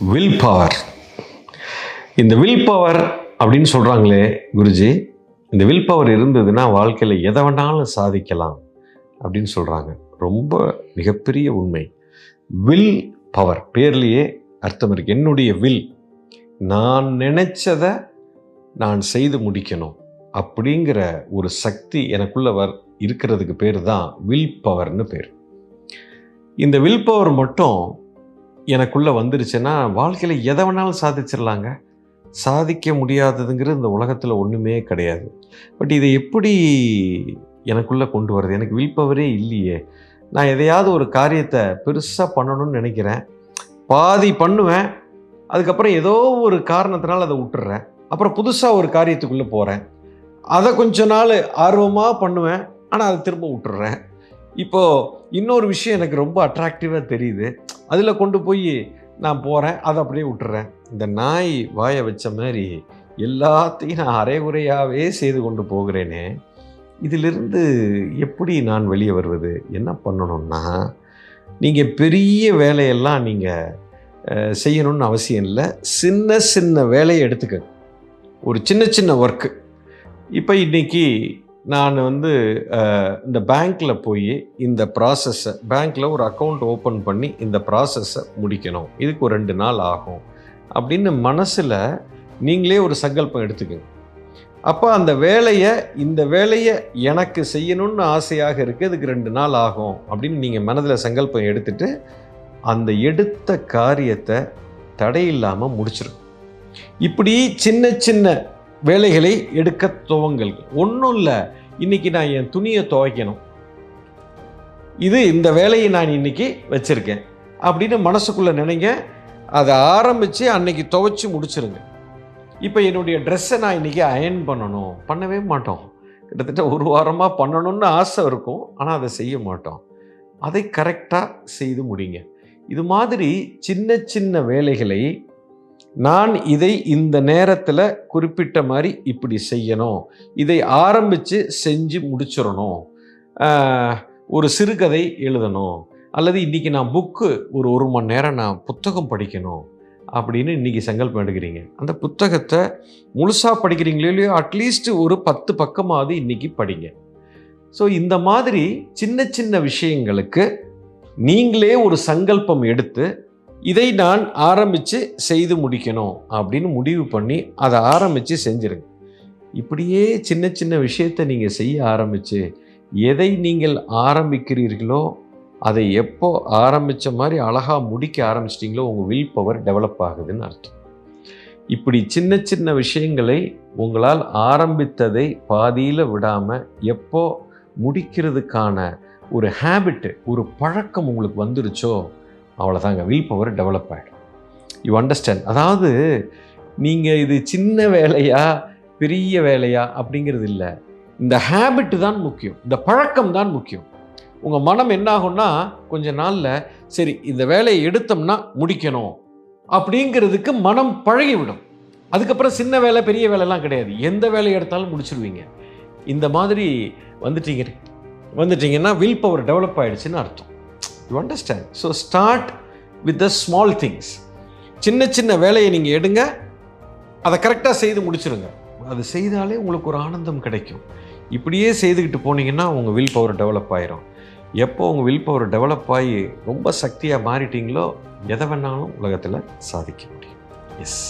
Will power இந்த will power அப்படின்னு சொல்கிறாங்களே குருஜி இந்த வில் பவர் இருந்ததுன்னா வாழ்க்கையில் எதை வேணாலும் சாதிக்கலாம் அப்படின்னு சொல்கிறாங்க ரொம்ப மிகப்பெரிய உண்மை. வில் பவர் பேர்லேயே அர்த்தம் இருக்குது என்னுடைய வில் நான் நினச்சதை நான் செய்து முடிக்கணும் அப்படிங்கிற ஒரு சக்தி எனக்குள்ள வர் இருக்கிறதுக்கு பேர் தான் வில் பவர்னு பேர். இந்த வில் பவர் மட்டும் எனக்குள்ளே வந்துருச்சுன்னா வாழ்க்கையில் எதை வேணாலும் சாதிச்சிடலாங்க சாதிக்க முடியாததுங்கிறது இந்த உலகத்தில் ஒன்றுமே கிடையாது. பட் இதை எப்படி எனக்குள்ளே கொண்டு வர்றது எனக்கு வில் பவரே இல்லையே. நான் எதையாவது ஒரு காரியத்தை பெருசாக பண்ணணும்னு நினைக்கிறேன். பாதி பண்ணுவேன். அதுக்கப்புறம் ஏதோ ஒரு காரணத்தினால் அதை விட்டுறேன். அப்புறம் புதுசாக ஒரு காரியத்துக்குள்ளே போகிறேன் அதை கொஞ்ச நாள் ஆர்வமாக பண்ணுவேன். ஆனால் அதை திரும்ப விட்டுறேன். இப்போது இன்னொரு விஷயம் எனக்கு ரொம்ப அட்ராக்டிவாக தெரியுது. அதில் கொண்டு போய் நான் போகிறேன் அதை அப்படியே விட்டுறேன். இந்த நாய் வாயை வச்ச மாதிரி எல்லாத்தையும் நான் அரைகுறையாகவே செய்து கொண்டு போகிறேனே. இதிலிருந்து எப்படி நான் வெளியே வருவது? என்ன பண்ணணும்னா நீங்கள் பெரிய வேலையெல்லாம் நீங்கள் செய்யணும்னு அவசியம் இல்லை. சின்ன சின்ன வேலையை எடுத்துக்க ஒரு சின்ன சின்ன ஒர்க்கு இப்போ இன்றைக்கி நான் வந்து இந்த பேங்க்கில் போய் இந்த ப்ராசஸை பேங்க்கில் ஒரு அக்கௌண்ட் ஓப்பன் பண்ணி இந்த ப்ராசஸை முடிக்கணும். இதுக்கு ஒரு ரெண்டு நாள் ஆகும். அப்படின்னு மனசில் நீங்களே ஒரு சங்கல்பம் எடுத்துக்கோங்க. அப்போ அந்த வேலையை இந்த வேலையை எனக்கு செய்யணும்னு ஆசையாக இருக்குது இதுக்கு ரெண்டு நாள் ஆகும் அப்படின்னு நீங்கள் மனதில் சங்கல்பம் எடுத்துட்டு அந்த எடுத்த காரியத்தை தடையில்லாமல் முடிச்சிடும் இப்படி சின்ன சின்ன வேலைகளை எடுக்க துவங்கள் ஒன்றும் இல்லை. இன்னைக்கு நான் என் துணியை துவைக்கணும். இது இந்த வேலையை நான் இன்னைக்கு வச்சுருக்கேன். அப்படின்னு மனசுக்குள்ளே நினைங்க. அதை ஆரம்பித்து அன்னைக்கு துவைச்சி முடிச்சிருங்க. இப்போ என்னுடைய ட்ரெஸ்ஸை நான் இன்னைக்கு அயன் பண்ணணும். பண்ணவே மாட்டோம். கிட்டத்தட்ட ஒரு வாரமாக பண்ணணும்னு ஆசை இருக்கும். ஆனால் அதை செய்ய மாட்டோம். அதை கரெக்டாக செய்து முடிங்க. இது மாதிரி சின்ன சின்ன வேலைகளை நான் இதை இந்த நேரத்தில் குறிப்பிட்ட மாதிரி இப்படி செய்யணும். இதை ஆரம்பித்து செஞ்சு முடிச்சிடணும். ஒரு சிறுகதை எழுதணும். அல்லது இன்றைக்கி நான் புக்கு ஒரு ஒரு மணி நேரம் நான் புத்தகம் படிக்கணும் அப்படின்னு இன்றைக்கி சங்கல்பம் எடுக்கிறீங்க அந்த புத்தகத்தை முழுசாக படிக்கிறீங்களோ இல்லையோ அட்லீஸ்ட் ஒரு பத்து பக்கமாவது இன்றைக்கி படிங்க. ஸோ இந்த மாதிரி சின்ன சின்ன விஷயங்களுக்கு நீங்களே ஒரு சங்கல்பம் எடுத்து இதை நான் ஆரம்பித்து செய்து முடிக்கணும் அப்படின்னு முடிவு பண்ணி அதை ஆரம்பித்து செஞ்சிருங்க. இப்படியே சின்ன சின்ன விஷயத்தை நீங்கள் செய்ய ஆரம்பித்து எதை நீங்கள் ஆரம்பிக்கிறீர்களோ அதை எப்போ ஆரம்பித்த மாதிரி அழகாக முடிக்க ஆரம்பிச்சிட்டிங்களோ உங்கள் வில் பவர் டெவலப் ஆகுதுன்னு அர்த்தம். இப்படி சின்ன சின்ன விஷயங்களை உங்களால் ஆரம்பித்ததை பாதியில் விடாமல் எப்போ முடிக்கிறதுக்கான ஒரு ஹேபிட்டு ஒரு பழக்கம் உங்களுக்கு வந்துருச்சோ அவ்வளோதாங்க வில் பவர் டெவலப் ஆகிடும் யூ அண்டர்ஸ்டாண்ட் அதாவது நீங்கள் இது சின்ன வேலையா பெரிய வேலையா அப்படிங்கிறது இல்லை. இந்த ஹேபிட் தான் முக்கியம். இந்த பழக்கம் தான் முக்கியம். உங்கள் மனம் என்ன ஆகும்னா கொஞ்ச நாளில் சரி இந்த வேலையை எடுத்தோம்னா முடிக்கணும் அப்படிங்கிறதுக்கு மனம் பழகிவிடும். அதுக்கப்புறம் சின்ன வேலை பெரிய வேலைலாம் கிடையாது. எந்த வேலையை எடுத்தாலும் முடிச்சிருவீங்க. இந்த மாதிரி வந்துட்டீங்க. வந்துட்டீங்கன்னா வில் பவர் டெவலப் ஆகிடுச்சின்னு அர்த்தம். You understand so start with the small things சின்ன சின்ன வேலையை நீங்கள் எடுங்க. அதை கரெக்டாக செய்து முடிச்சிருங்க. அது செய்தாலே உங்களுக்கு ஒரு ஆனந்தம் கிடைக்கும். இப்படியே செய்துக்கிட்டு போனீங்கன்னா உங்கள் வில் பவர் டெவலப் ஆயிரும். எப்போ உங்கள் வில் பவர் டெவலப் ஆகி ரொம்ப சக்தியாக மாறிட்டீங்களோ எதை வேணாலும் உலகத்தில் சாதிக்க முடியும். எஸ்